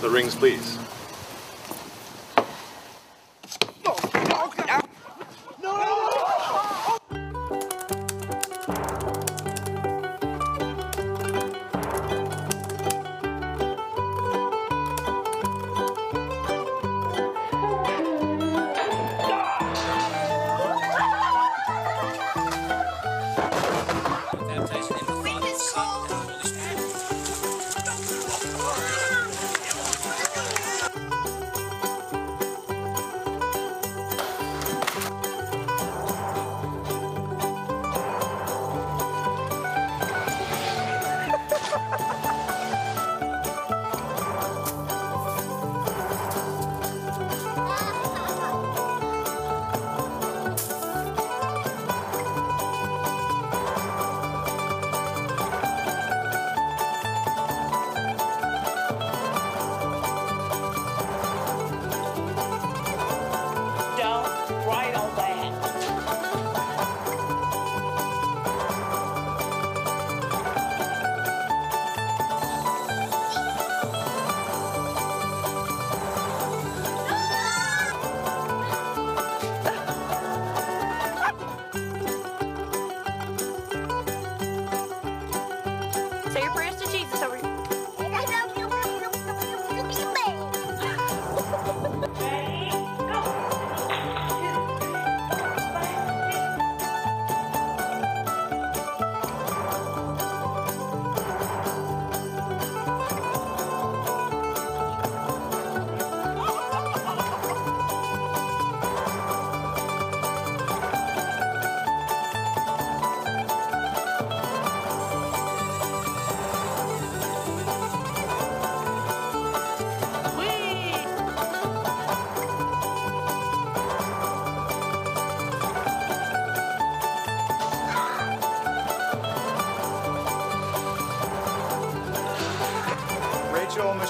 The rings, please.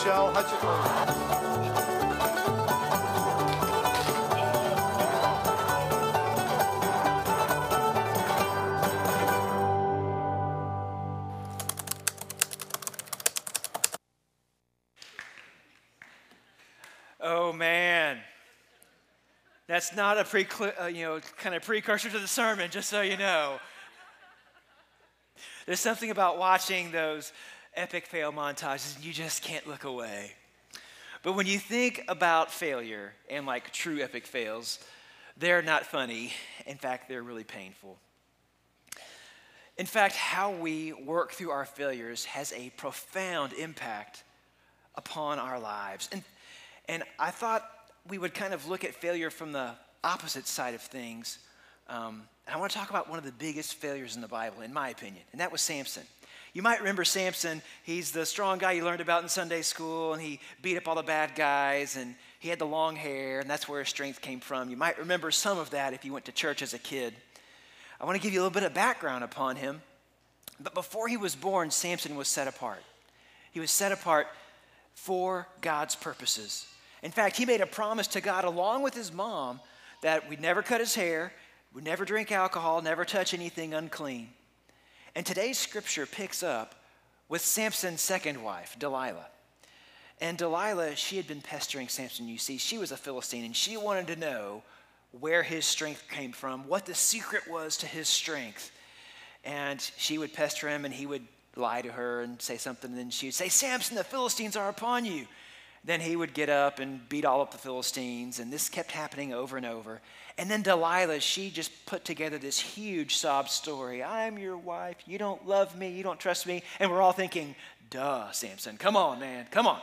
Michelle. Oh man, that's not a pre, uh, you know, kind of precursor to the sermon, just so you know. There's something about watching those epic fail montages, and you just can't look away. But when you think about failure and like true epic fails, they're not funny. In fact, they're really painful. In fact, how we work through our failures has a profound impact upon our lives. And, and I thought we would kind of look at failure from the opposite side of things. Um, and I want to talk about one of the biggest failures in the Bible, in my opinion, and that was Samson. You might remember Samson. He's the strong guy you learned about in Sunday school, and he beat up all the bad guys, and he had the long hair, and that's where his strength came from. You might remember some of that if you went to church as a kid. I want to give you a little bit of background upon him. But before he was born, Samson was set apart. He was set apart for God's purposes. In fact, he made a promise to God along with his mom that we'd never cut his hair, we'd never drink alcohol, never touch anything unclean. And today's scripture picks up with Samson's second wife, Delilah. And Delilah, she had been pestering Samson, you see. She was a Philistine, and she wanted to know where his strength came from, what the secret was to his strength. And she would pester him, and he would lie to her and say something, and then she would say, Samson, the Philistines are upon you. Then he would get up and beat all up the Philistines, and this kept happening over and over. And then Delilah, she just put together this huge sob story. I'm your wife. You don't love me. You don't trust me. And we're all thinking, duh, Samson. Come on, man. Come on.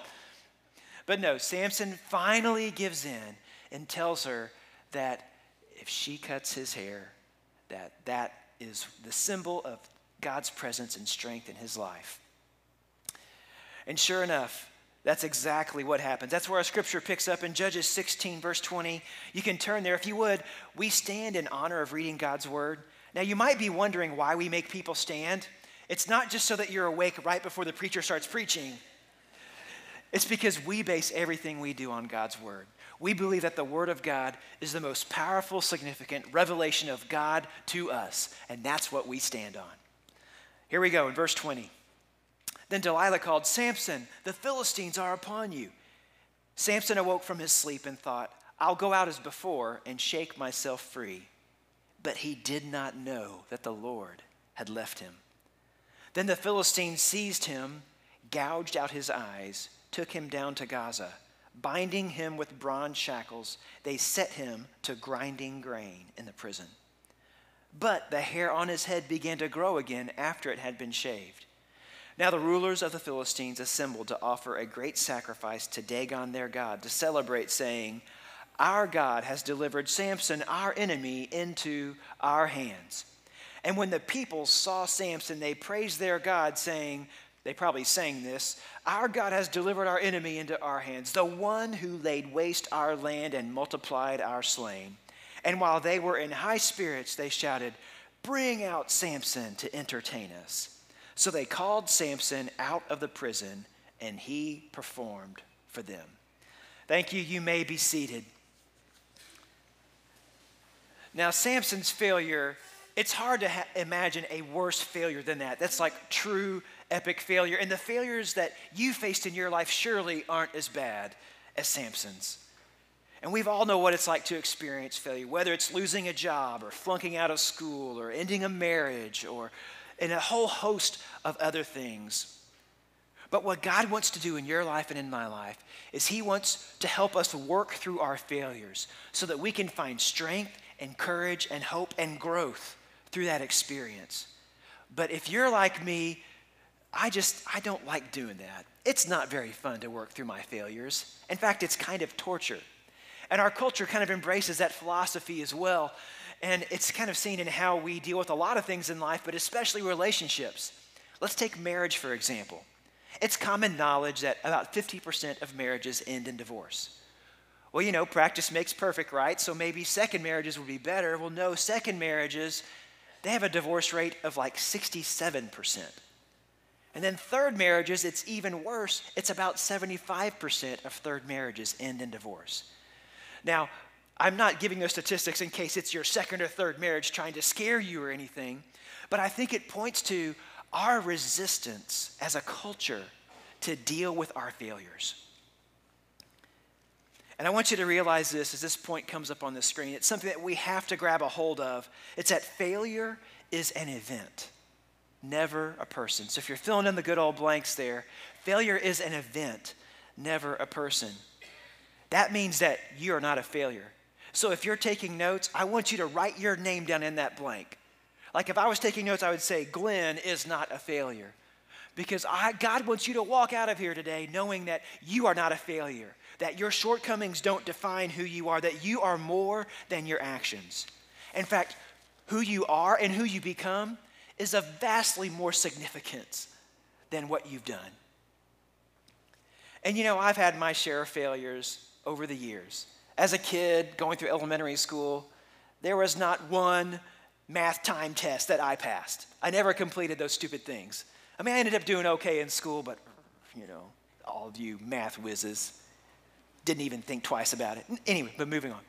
But no, Samson finally gives in and tells her that if she cuts his hair, that that is the symbol of God's presence and strength in his life. And sure enough, that's exactly what happens. That's where our scripture picks up in Judges 16, verse 20. You can turn there if you would. We stand in honor of reading God's word. Now, you might be wondering why we make people stand. It's not just so that you're awake right before the preacher starts preaching, it's because we base everything we do on God's word. We believe that the word of God is the most powerful, significant revelation of God to us, and that's what we stand on. Here we go in verse 20. Then Delilah called, Samson, the Philistines are upon you. Samson awoke from his sleep and thought, I'll go out as before and shake myself free. But he did not know that the Lord had left him. Then the Philistines seized him, gouged out his eyes, took him down to Gaza. Binding him with bronze shackles, they set him to grinding grain in the prison. But the hair on his head began to grow again after it had been shaved. Now the rulers of the Philistines assembled to offer a great sacrifice to Dagon their God, to celebrate, saying, Our God has delivered Samson, our enemy, into our hands. And when the people saw Samson, they praised their God, saying, they probably sang this Our God has delivered our enemy into our hands, the one who laid waste our land and multiplied our slain. And while they were in high spirits, they shouted, Bring out Samson to entertain us. So they called Samson out of the prison, and he performed for them. Thank you. You may be seated. Now, Samson's failure, it's hard to ha- imagine a worse failure than that. That's like true epic failure. And the failures that you faced in your life surely aren't as bad as Samson's. And we've all know what it's like to experience failure, whether it's losing a job or flunking out of school or ending a marriage or and a whole host of other things. But what God wants to do in your life and in my life is He wants to help us work through our failures so that we can find strength and courage and hope and growth through that experience. But if you're like me, I just, I don't like doing that. It's not very fun to work through my failures. In fact, it's kind of torture. And our culture kind of embraces that philosophy as well. And it's kind of seen in how we deal with a lot of things in life, but especially relationships. Let's take marriage, for example. It's common knowledge that about 50% of marriages end in divorce. Well, you know, practice makes perfect, right? So maybe second marriages would be better. Well, no, second marriages, they have a divorce rate of like 67%. And then third marriages, it's even worse. It's about 75% of third marriages end in divorce. Now, I'm not giving those statistics in case it's your second or third marriage trying to scare you or anything, but I think it points to our resistance as a culture to deal with our failures. And I want you to realize this as this point comes up on the screen. It's something that we have to grab a hold of. It's that failure is an event, never a person. So if you're filling in the good old blanks there, failure is an event, never a person. That means that you are not a failure. So if you're taking notes, I want you to write your name down in that blank. Like if I was taking notes, I would say, Glenn is not a failure. Because I, God wants you to walk out of here today knowing that you are not a failure, that your shortcomings don't define who you are, that you are more than your actions. In fact, who you are and who you become is of vastly more significance than what you've done. And you know, I've had my share of failures over the years. As a kid going through elementary school, there was not one math time test that I passed. I never completed those stupid things. I mean, I ended up doing okay in school, but you know, all of you math whizzes didn't even think twice about it. Anyway, but moving on.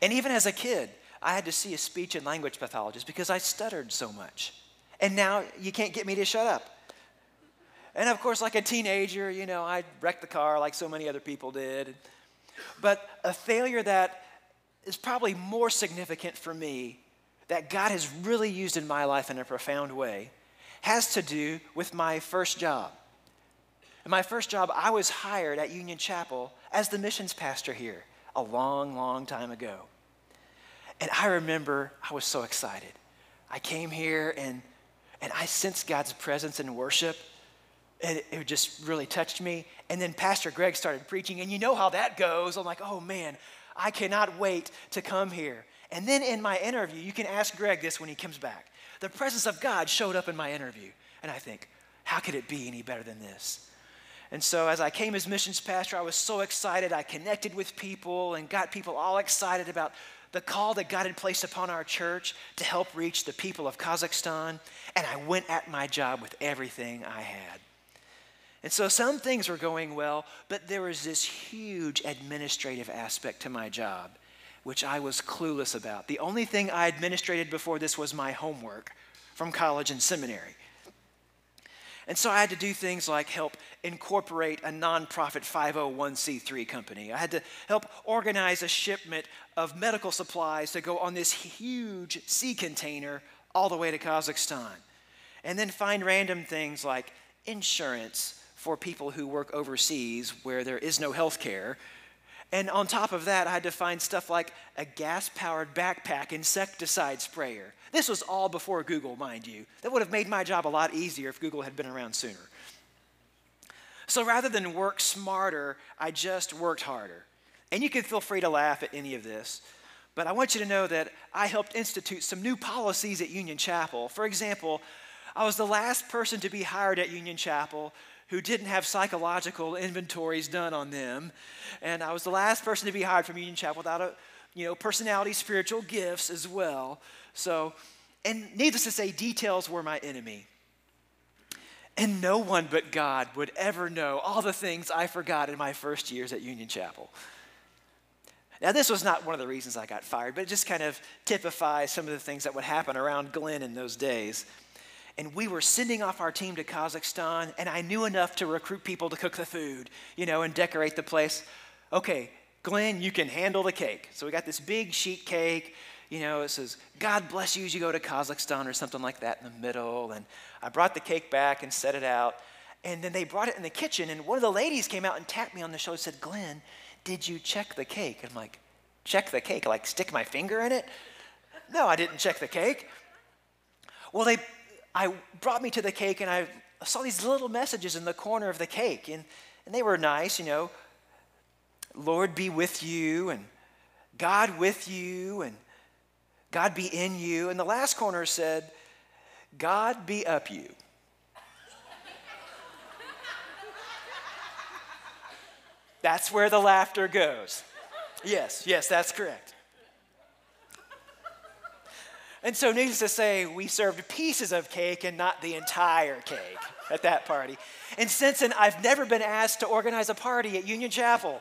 And even as a kid, I had to see a speech and language pathologist because I stuttered so much. And now you can't get me to shut up. And of course, like a teenager, you know, I wrecked the car like so many other people did. But a failure that is probably more significant for me, that God has really used in my life in a profound way, has to do with my first job. In my first job, I was hired at Union Chapel as the missions pastor here a long, long time ago. And I remember I was so excited. I came here and, and I sensed God's presence in worship and it just really touched me. And then Pastor Greg started preaching, and you know how that goes. I'm like, oh man, I cannot wait to come here. And then in my interview, you can ask Greg this when he comes back. The presence of God showed up in my interview. And I think, how could it be any better than this? And so as I came as missions pastor, I was so excited. I connected with people and got people all excited about the call that God had placed upon our church to help reach the people of Kazakhstan. And I went at my job with everything I had. And so some things were going well, but there was this huge administrative aspect to my job, which I was clueless about. The only thing I administrated before this was my homework from college and seminary. And so I had to do things like help incorporate a nonprofit 501c3 company. I had to help organize a shipment of medical supplies to go on this huge sea container all the way to Kazakhstan. And then find random things like insurance for people who work overseas where there is no health care. And on top of that, I had to find stuff like a gas powered backpack insecticide sprayer. This was all before Google, mind you. That would have made my job a lot easier if Google had been around sooner. So rather than work smarter, I just worked harder. And you can feel free to laugh at any of this, but I want you to know that I helped institute some new policies at Union Chapel. For example, I was the last person to be hired at Union Chapel who didn't have psychological inventories done on them. And I was the last person to be hired from Union Chapel without a, you know, personality, spiritual gifts as well. So, and needless to say, details were my enemy. And no one but God would ever know all the things I forgot in my first years at Union Chapel. Now, this was not one of the reasons I got fired, but it just kind of typifies some of the things that would happen around Glenn in those days and we were sending off our team to Kazakhstan, and I knew enough to recruit people to cook the food, you know, and decorate the place. Okay, Glenn, you can handle the cake. So we got this big sheet cake, you know, it says, God bless you as you go to Kazakhstan or something like that in the middle. And I brought the cake back and set it out. And then they brought it in the kitchen, and one of the ladies came out and tapped me on the shoulder and said, Glenn, did you check the cake? And I'm like, check the cake? Like stick my finger in it? No, I didn't check the cake. Well, they I brought me to the cake and I saw these little messages in the corner of the cake, and, and they were nice, you know. Lord be with you, and God with you, and God be in you. And the last corner said, God be up you. That's where the laughter goes. Yes, yes, that's correct. And so, needless to say, we served pieces of cake and not the entire cake at that party. And since then, I've never been asked to organize a party at Union Chapel.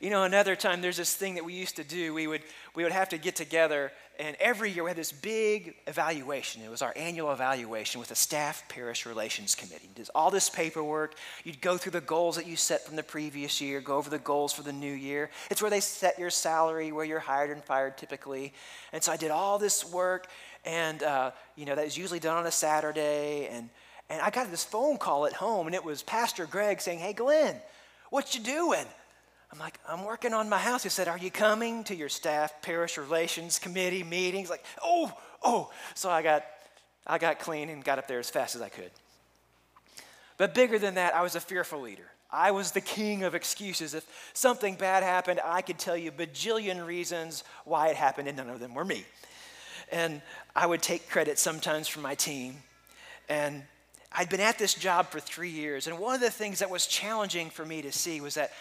You know, another time there's this thing that we used to do. We would, we would have to get together, and every year we had this big evaluation. It was our annual evaluation with a staff parish relations committee. Does all this paperwork. You'd go through the goals that you set from the previous year, go over the goals for the new year. It's where they set your salary, where you're hired and fired typically. And so I did all this work, and uh, you know that was usually done on a Saturday. And and I got this phone call at home, and it was Pastor Greg saying, "Hey, Glenn, what you doing?" I'm like, I'm working on my house. He said, Are you coming to your staff parish relations committee meetings? Like, oh, oh. So I got I got clean and got up there as fast as I could. But bigger than that, I was a fearful leader. I was the king of excuses. If something bad happened, I could tell you bajillion reasons why it happened, and none of them were me. And I would take credit sometimes for my team. And I'd been at this job for three years. And one of the things that was challenging for me to see was that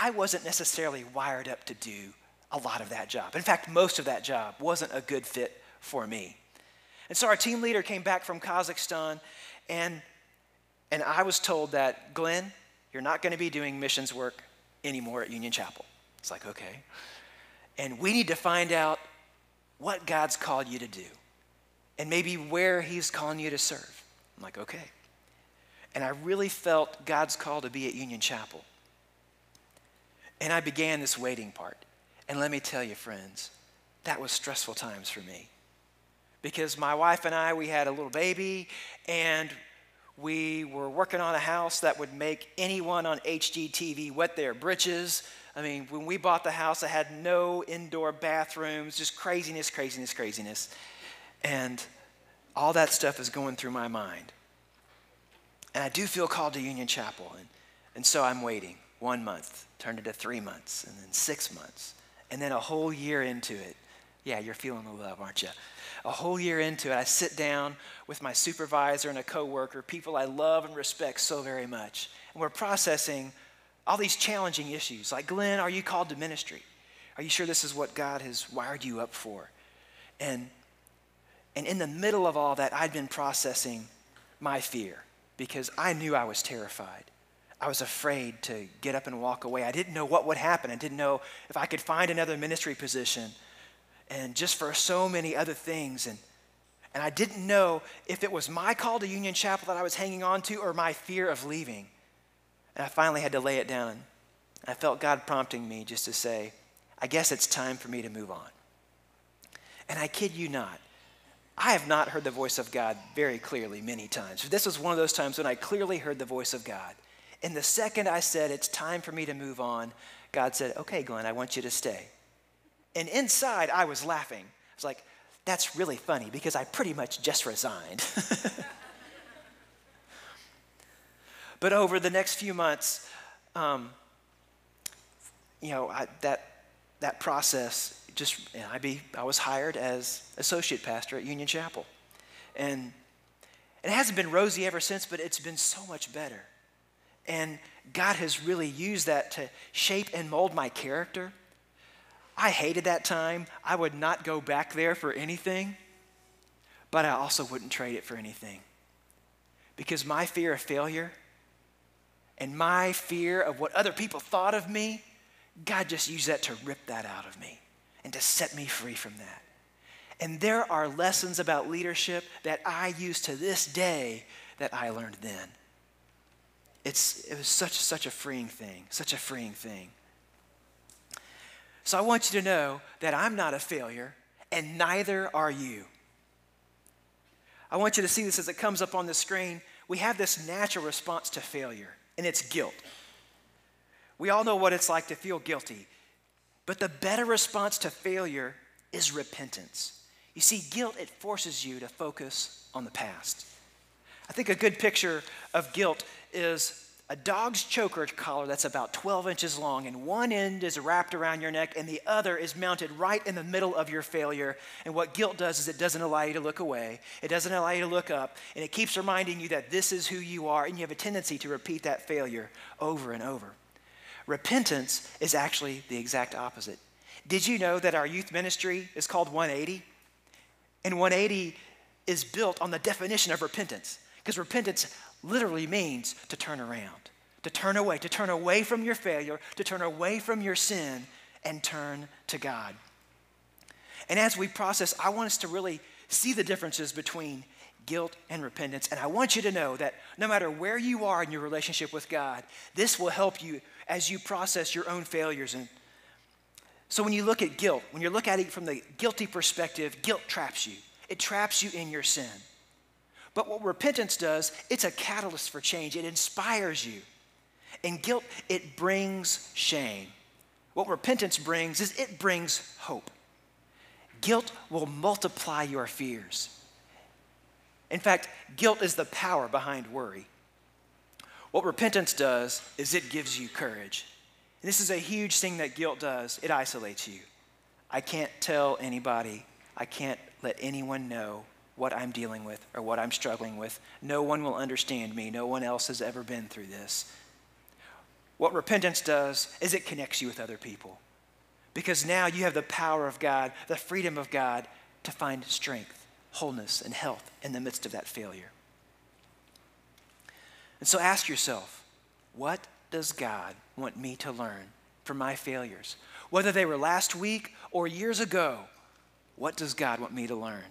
I wasn't necessarily wired up to do a lot of that job. In fact, most of that job wasn't a good fit for me. And so our team leader came back from Kazakhstan, and, and I was told that, Glenn, you're not going to be doing missions work anymore at Union Chapel. It's like, okay. And we need to find out what God's called you to do and maybe where He's calling you to serve. I'm like, okay. And I really felt God's call to be at Union Chapel. And I began this waiting part. And let me tell you, friends, that was stressful times for me. Because my wife and I, we had a little baby, and we were working on a house that would make anyone on HGTV wet their britches. I mean, when we bought the house, it had no indoor bathrooms, just craziness, craziness, craziness. And all that stuff is going through my mind. And I do feel called to Union Chapel, and, and so I'm waiting one month, turned into three months, and then six months, and then a whole year into it. Yeah, you're feeling the love, aren't you? A whole year into it, I sit down with my supervisor and a coworker, people I love and respect so very much, and we're processing all these challenging issues. Like, Glenn, are you called to ministry? Are you sure this is what God has wired you up for? And and in the middle of all that, I'd been processing my fear because I knew I was terrified. I was afraid to get up and walk away. I didn't know what would happen. I didn't know if I could find another ministry position and just for so many other things. And, And I didn't know if it was my call to Union Chapel that I was hanging on to or my fear of leaving. And I finally had to lay it down. I felt God prompting me just to say, I guess it's time for me to move on. And I kid you not, I have not heard the voice of God very clearly many times. This was one of those times when I clearly heard the voice of God. And the second I said, It's time for me to move on, God said, Okay, Glenn, I want you to stay. And inside, I was laughing. I was like, That's really funny because I pretty much just resigned. but over the next few months, um, you know, I, that, that process just, I, be, I was hired as associate pastor at Union Chapel. And it hasn't been rosy ever since, but it's been so much better. And God has really used that to shape and mold my character. I hated that time. I would not go back there for anything, but I also wouldn't trade it for anything. Because my fear of failure and my fear of what other people thought of me, God just used that to rip that out of me and to set me free from that. And there are lessons about leadership that I use to this day that I learned then. It's, it was such, such a freeing thing, such a freeing thing. So I want you to know that I'm not a failure, and neither are you. I want you to see this as it comes up on the screen. We have this natural response to failure, and it's guilt. We all know what it's like to feel guilty. But the better response to failure is repentance. You see, guilt, it forces you to focus on the past. I think a good picture of guilt is a dog's choker collar that's about 12 inches long, and one end is wrapped around your neck, and the other is mounted right in the middle of your failure. And what guilt does is it doesn't allow you to look away, it doesn't allow you to look up, and it keeps reminding you that this is who you are, and you have a tendency to repeat that failure over and over. Repentance is actually the exact opposite. Did you know that our youth ministry is called 180? And 180 is built on the definition of repentance, because repentance literally means to turn around, to turn away, to turn away from your failure, to turn away from your sin, and turn to God. And as we process, I want us to really see the differences between guilt and repentance. And I want you to know that no matter where you are in your relationship with God, this will help you as you process your own failures. And so when you look at guilt, when you look at it from the guilty perspective, guilt traps you. It traps you in your sin. But what repentance does, it's a catalyst for change. It inspires you. And guilt, it brings shame. What repentance brings is it brings hope. Guilt will multiply your fears. In fact, guilt is the power behind worry. What repentance does is it gives you courage. And this is a huge thing that guilt does it isolates you. I can't tell anybody, I can't let anyone know what I'm dealing with or what I'm struggling with. No one will understand me. No one else has ever been through this. What repentance does is it connects you with other people. Because now you have the power of God, the freedom of God to find strength, wholeness, and health in the midst of that failure. And so ask yourself, what does God want me to learn from my failures? Whether they were last week or years ago, what does God want me to learn?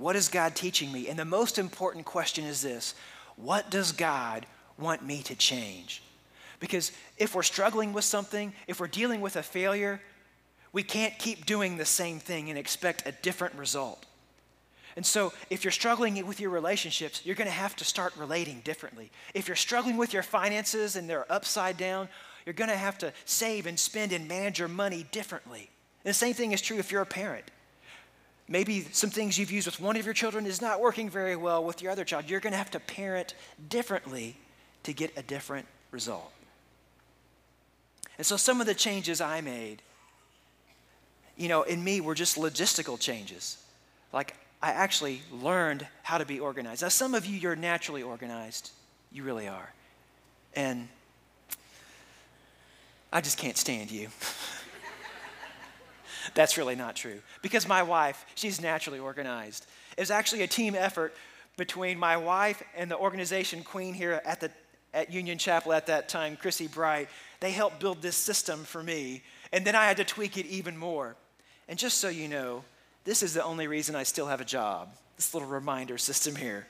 What is God teaching me? And the most important question is this what does God want me to change? Because if we're struggling with something, if we're dealing with a failure, we can't keep doing the same thing and expect a different result. And so, if you're struggling with your relationships, you're going to have to start relating differently. If you're struggling with your finances and they're upside down, you're going to have to save and spend and manage your money differently. And the same thing is true if you're a parent. Maybe some things you've used with one of your children is not working very well with your other child. You're going to have to parent differently to get a different result. And so, some of the changes I made, you know, in me were just logistical changes. Like, I actually learned how to be organized. Now, some of you, you're naturally organized. You really are. And I just can't stand you. That's really not true. Because my wife, she's naturally organized. It was actually a team effort between my wife and the organization queen here at, the, at Union Chapel at that time, Chrissy Bright. They helped build this system for me. And then I had to tweak it even more. And just so you know, this is the only reason I still have a job. this little reminder system here.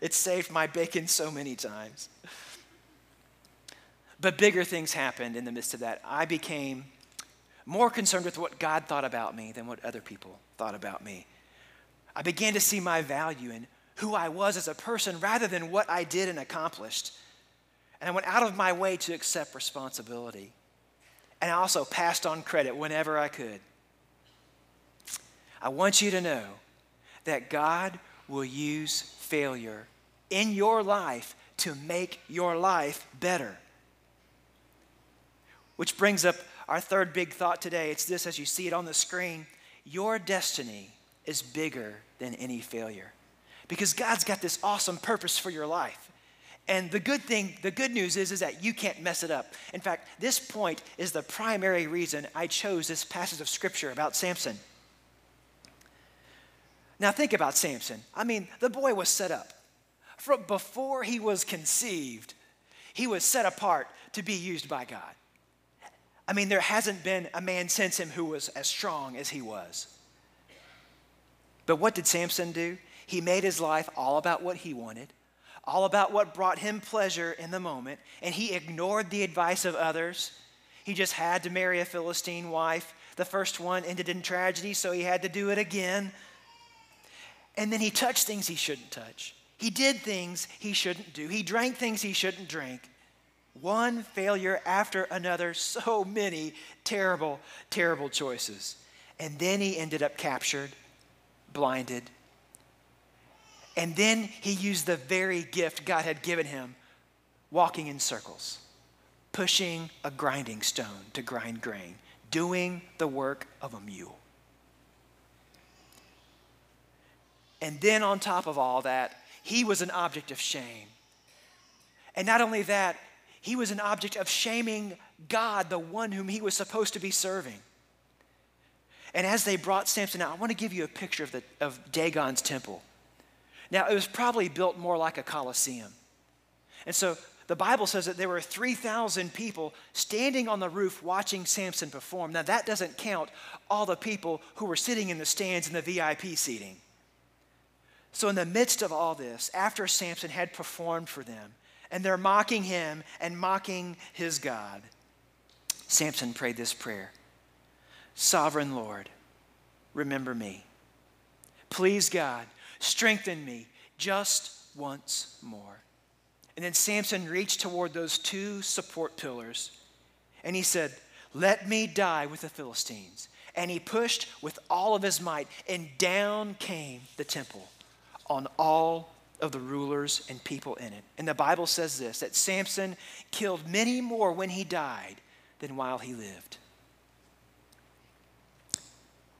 It saved my bacon so many times. But bigger things happened in the midst of that. I became more concerned with what God thought about me than what other people thought about me. I began to see my value in who I was as a person rather than what I did and accomplished. And I went out of my way to accept responsibility. And I also passed on credit whenever I could. I want you to know that God will use failure in your life to make your life better. Which brings up our third big thought today. It's this as you see it on the screen your destiny is bigger than any failure because God's got this awesome purpose for your life. And the good thing, the good news is, is that you can't mess it up. In fact, this point is the primary reason I chose this passage of scripture about Samson. Now, think about Samson. I mean, the boy was set up. From before he was conceived, he was set apart to be used by God. I mean, there hasn't been a man since him who was as strong as he was. But what did Samson do? He made his life all about what he wanted, all about what brought him pleasure in the moment, and he ignored the advice of others. He just had to marry a Philistine wife. The first one ended in tragedy, so he had to do it again. And then he touched things he shouldn't touch. He did things he shouldn't do. He drank things he shouldn't drink. One failure after another, so many terrible, terrible choices. And then he ended up captured, blinded. And then he used the very gift God had given him, walking in circles, pushing a grinding stone to grind grain, doing the work of a mule. And then, on top of all that, he was an object of shame. And not only that, he was an object of shaming God, the one whom he was supposed to be serving. And as they brought Samson out, I want to give you a picture of, the, of Dagon's temple. Now, it was probably built more like a coliseum. And so the Bible says that there were 3,000 people standing on the roof watching Samson perform. Now, that doesn't count all the people who were sitting in the stands in the VIP seating. So, in the midst of all this, after Samson had performed for them, and they're mocking him and mocking his God, Samson prayed this prayer Sovereign Lord, remember me. Please, God, strengthen me just once more. And then Samson reached toward those two support pillars and he said, Let me die with the Philistines. And he pushed with all of his might, and down came the temple on all of the rulers and people in it. And the Bible says this that Samson killed many more when he died than while he lived.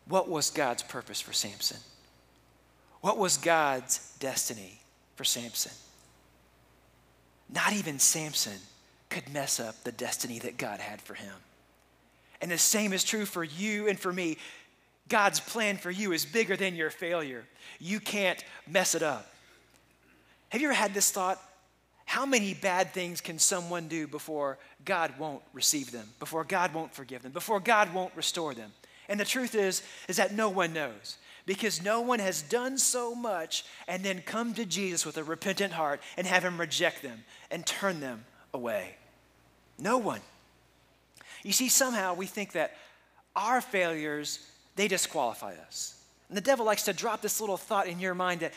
What was God's purpose for Samson? What was God's destiny for Samson? Not even Samson could mess up the destiny that God had for him. And the same is true for you and for me. God's plan for you is bigger than your failure. You can't mess it up. Have you ever had this thought? How many bad things can someone do before God won't receive them, before God won't forgive them, before God won't restore them? And the truth is is that no one knows because no one has done so much and then come to Jesus with a repentant heart and have him reject them and turn them away. No one. You see somehow we think that our failures they disqualify us. And the devil likes to drop this little thought in your mind that,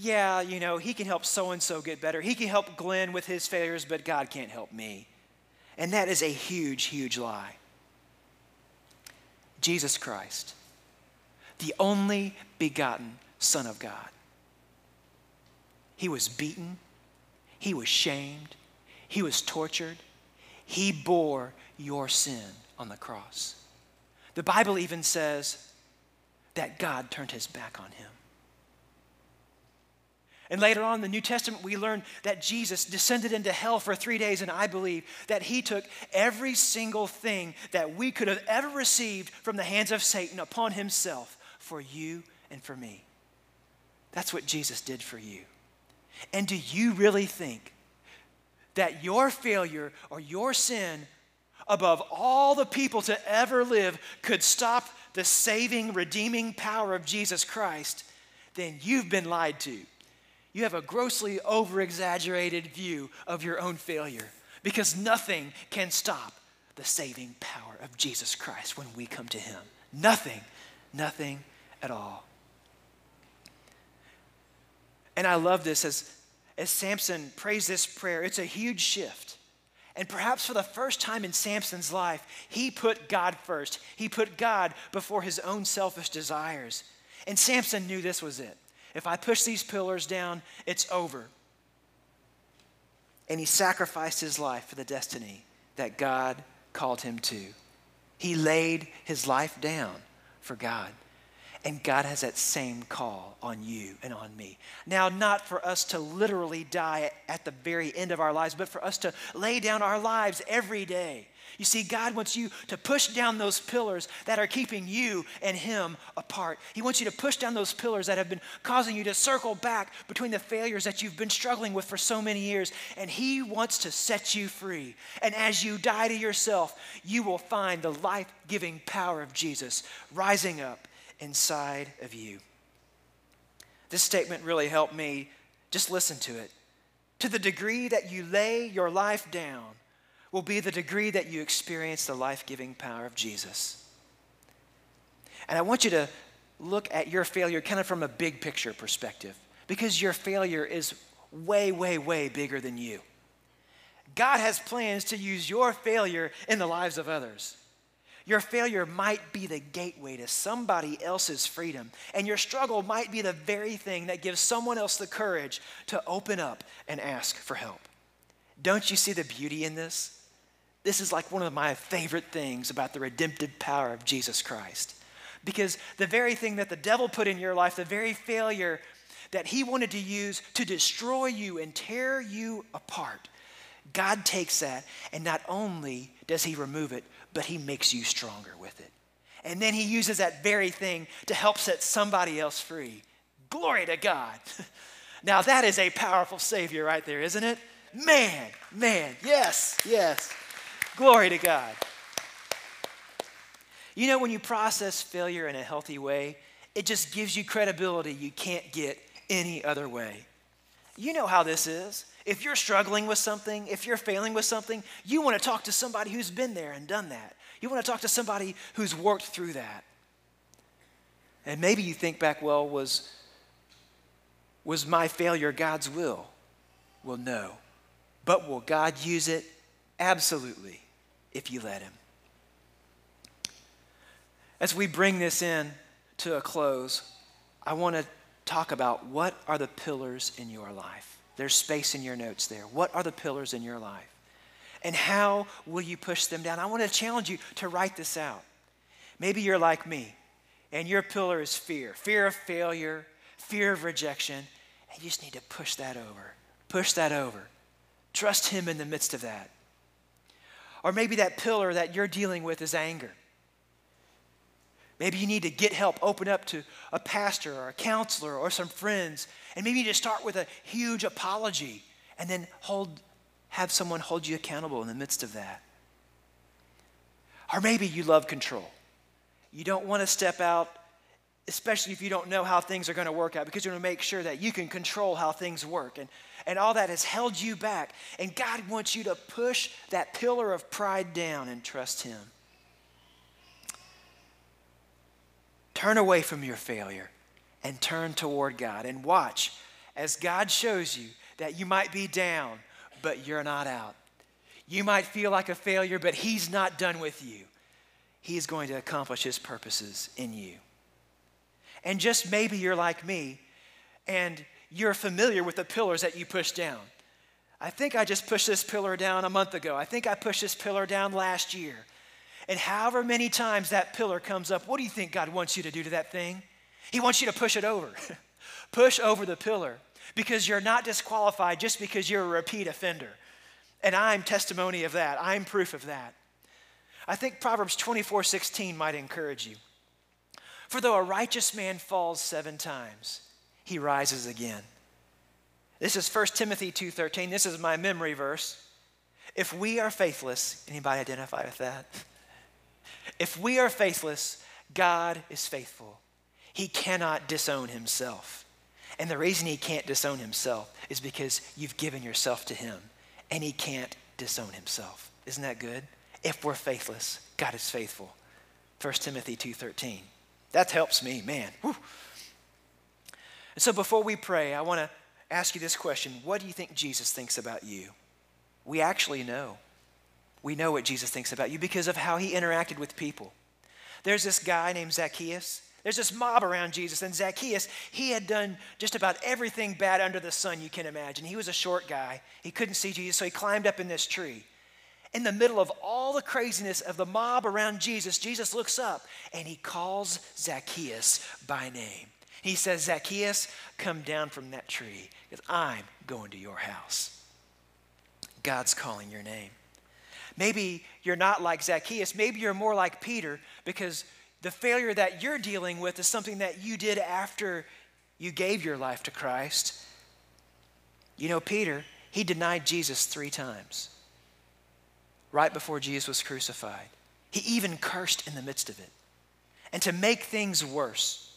yeah, you know, he can help so and so get better. He can help Glenn with his failures, but God can't help me. And that is a huge, huge lie. Jesus Christ, the only begotten Son of God. He was beaten, he was shamed, he was tortured, he bore your sin on the cross. The Bible even says that God turned his back on him. And later on in the New Testament, we learn that Jesus descended into hell for three days, and I believe that he took every single thing that we could have ever received from the hands of Satan upon himself for you and for me. That's what Jesus did for you. And do you really think that your failure or your sin above all the people to ever live could stop the saving, redeeming power of Jesus Christ, then you've been lied to. You have a grossly over exaggerated view of your own failure because nothing can stop the saving power of Jesus Christ when we come to Him. Nothing, nothing at all. And I love this as, as Samson prays this prayer. It's a huge shift. And perhaps for the first time in Samson's life, he put God first. He put God before his own selfish desires. And Samson knew this was it. If I push these pillars down, it's over. And he sacrificed his life for the destiny that God called him to. He laid his life down for God. And God has that same call on you and on me. Now, not for us to literally die at the very end of our lives, but for us to lay down our lives every day. You see, God wants you to push down those pillars that are keeping you and Him apart. He wants you to push down those pillars that have been causing you to circle back between the failures that you've been struggling with for so many years. And He wants to set you free. And as you die to yourself, you will find the life giving power of Jesus rising up inside of you. This statement really helped me. Just listen to it. To the degree that you lay your life down will be the degree that you experience the life giving power of Jesus. And I want you to look at your failure kind of from a big picture perspective because your failure is way, way, way bigger than you. God has plans to use your failure in the lives of others. Your failure might be the gateway to somebody else's freedom, and your struggle might be the very thing that gives someone else the courage to open up and ask for help. Don't you see the beauty in this? This is like one of my favorite things about the redemptive power of Jesus Christ. Because the very thing that the devil put in your life, the very failure that he wanted to use to destroy you and tear you apart, God takes that and not only does he remove it, but he makes you stronger with it. And then he uses that very thing to help set somebody else free. Glory to God. now, that is a powerful Savior right there, isn't it? Man, man, yes, yes. Glory to God. You know, when you process failure in a healthy way, it just gives you credibility you can't get any other way. You know how this is. If you're struggling with something, if you're failing with something, you want to talk to somebody who's been there and done that. You want to talk to somebody who's worked through that. And maybe you think back, well, was, was my failure God's will? Well, no. But will God use it? Absolutely, if you let Him. As we bring this in to a close, I want to talk about what are the pillars in your life. There's space in your notes there. What are the pillars in your life? And how will you push them down? I want to challenge you to write this out. Maybe you're like me, and your pillar is fear fear of failure, fear of rejection, and you just need to push that over. Push that over. Trust Him in the midst of that. Or maybe that pillar that you're dealing with is anger. Maybe you need to get help, open up to a pastor or a counselor or some friends, and maybe you just start with a huge apology and then hold, have someone hold you accountable in the midst of that. Or maybe you love control. You don't want to step out, especially if you don't know how things are going to work out, because you want to make sure that you can control how things work. And, and all that has held you back. And God wants you to push that pillar of pride down and trust Him. Turn away from your failure and turn toward God and watch as God shows you that you might be down, but you're not out. You might feel like a failure, but He's not done with you. He's going to accomplish His purposes in you. And just maybe you're like me and you're familiar with the pillars that you push down. I think I just pushed this pillar down a month ago. I think I pushed this pillar down last year. And however many times that pillar comes up, what do you think God wants you to do to that thing? He wants you to push it over. push over the pillar because you're not disqualified just because you're a repeat offender. And I'm testimony of that. I'm proof of that. I think Proverbs 24 16 might encourage you. For though a righteous man falls seven times, he rises again. This is 1 Timothy 2:13. This is my memory verse. If we are faithless, anybody identify with that? If we are faithless, God is faithful. He cannot disown himself. And the reason he can't disown himself is because you've given yourself to him and he can't disown himself. Isn't that good? If we're faithless, God is faithful. 1 Timothy 2:13. That helps me, man. Whew. And so before we pray, I want to ask you this question. What do you think Jesus thinks about you? We actually know. We know what Jesus thinks about you because of how he interacted with people. There's this guy named Zacchaeus. There's this mob around Jesus, and Zacchaeus, he had done just about everything bad under the sun you can imagine. He was a short guy. He couldn't see Jesus, so he climbed up in this tree. In the middle of all the craziness of the mob around Jesus, Jesus looks up and he calls Zacchaeus by name. He says, Zacchaeus, come down from that tree because I'm going to your house. God's calling your name. Maybe you're not like Zacchaeus. Maybe you're more like Peter because the failure that you're dealing with is something that you did after you gave your life to Christ. You know, Peter, he denied Jesus three times right before Jesus was crucified. He even cursed in the midst of it. And to make things worse,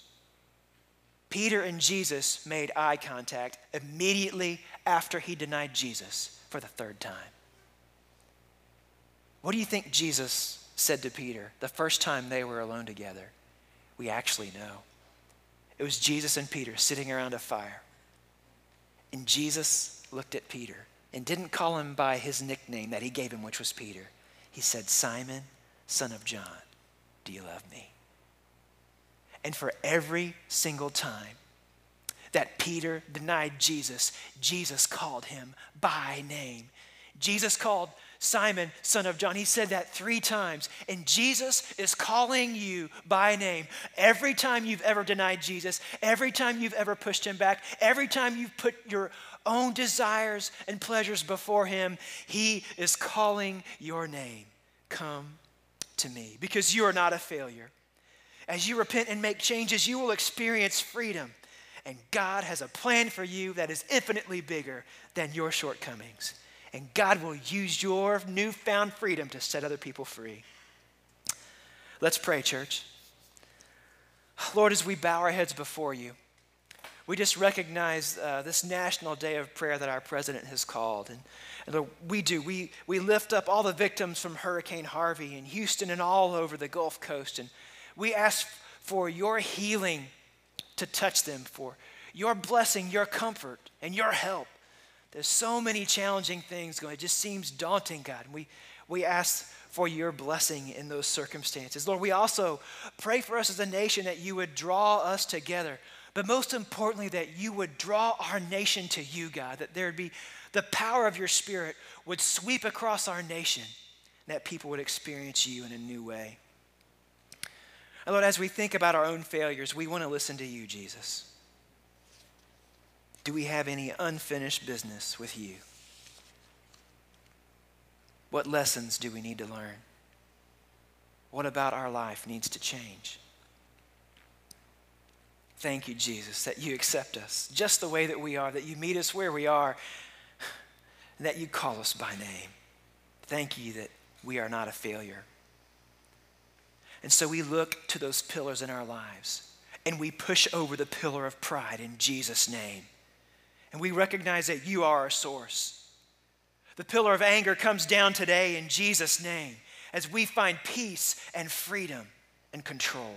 Peter and Jesus made eye contact immediately after he denied Jesus for the third time. What do you think Jesus said to Peter the first time they were alone together? We actually know. It was Jesus and Peter sitting around a fire. And Jesus looked at Peter and didn't call him by his nickname that he gave him, which was Peter. He said, Simon, son of John, do you love me? And for every single time that Peter denied Jesus, Jesus called him by name. Jesus called Simon, son of John. He said that three times. And Jesus is calling you by name. Every time you've ever denied Jesus, every time you've ever pushed him back, every time you've put your own desires and pleasures before him, he is calling your name. Come to me because you are not a failure. As you repent and make changes, you will experience freedom. And God has a plan for you that is infinitely bigger than your shortcomings and God will use your newfound freedom to set other people free. Let's pray, church. Lord, as we bow our heads before you, we just recognize uh, this national day of prayer that our president has called. And, and Lord, we do. We, we lift up all the victims from Hurricane Harvey in Houston and all over the Gulf Coast. And we ask for your healing to touch them, for your blessing, your comfort, and your help. There's so many challenging things going. It just seems daunting, God. And we, we ask for your blessing in those circumstances. Lord, we also pray for us as a nation that you would draw us together. But most importantly, that you would draw our nation to you, God, that there would be the power of your Spirit would sweep across our nation, and that people would experience you in a new way. And Lord, as we think about our own failures, we want to listen to you, Jesus. Do we have any unfinished business with you? What lessons do we need to learn? What about our life needs to change? Thank you, Jesus, that you accept us just the way that we are, that you meet us where we are, and that you call us by name. Thank you that we are not a failure. And so we look to those pillars in our lives and we push over the pillar of pride in Jesus' name. And we recognize that you are our source. The pillar of anger comes down today in Jesus' name as we find peace and freedom and control.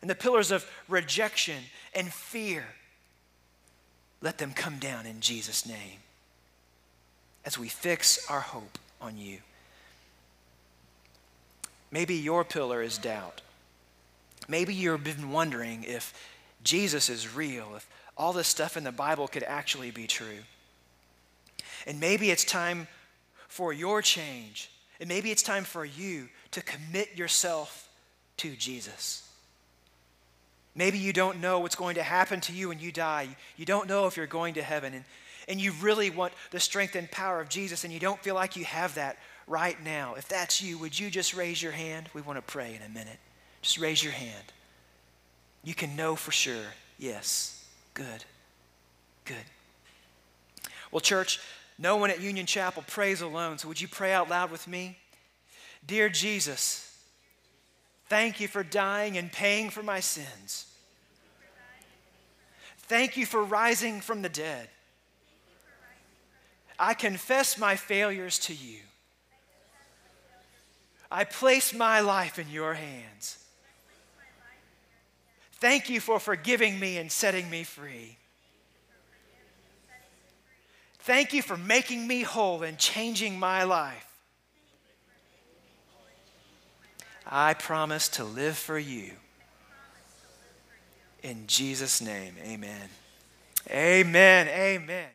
And the pillars of rejection and fear, let them come down in Jesus' name as we fix our hope on you. Maybe your pillar is doubt. Maybe you've been wondering if Jesus is real, if all this stuff in the Bible could actually be true. And maybe it's time for your change. And maybe it's time for you to commit yourself to Jesus. Maybe you don't know what's going to happen to you when you die. You don't know if you're going to heaven. And, and you really want the strength and power of Jesus, and you don't feel like you have that right now. If that's you, would you just raise your hand? We want to pray in a minute. Just raise your hand. You can know for sure, yes. Good. Good. Well, church, no one at Union Chapel prays alone, so would you pray out loud with me? Dear Jesus, thank you for dying and paying for my sins. Thank you for rising from the dead. I confess my failures to you. I place my life in your hands. Thank you for forgiving me and setting me free. Thank you for making me whole and changing my life. I promise to live for you. In Jesus' name, amen. Amen. Amen.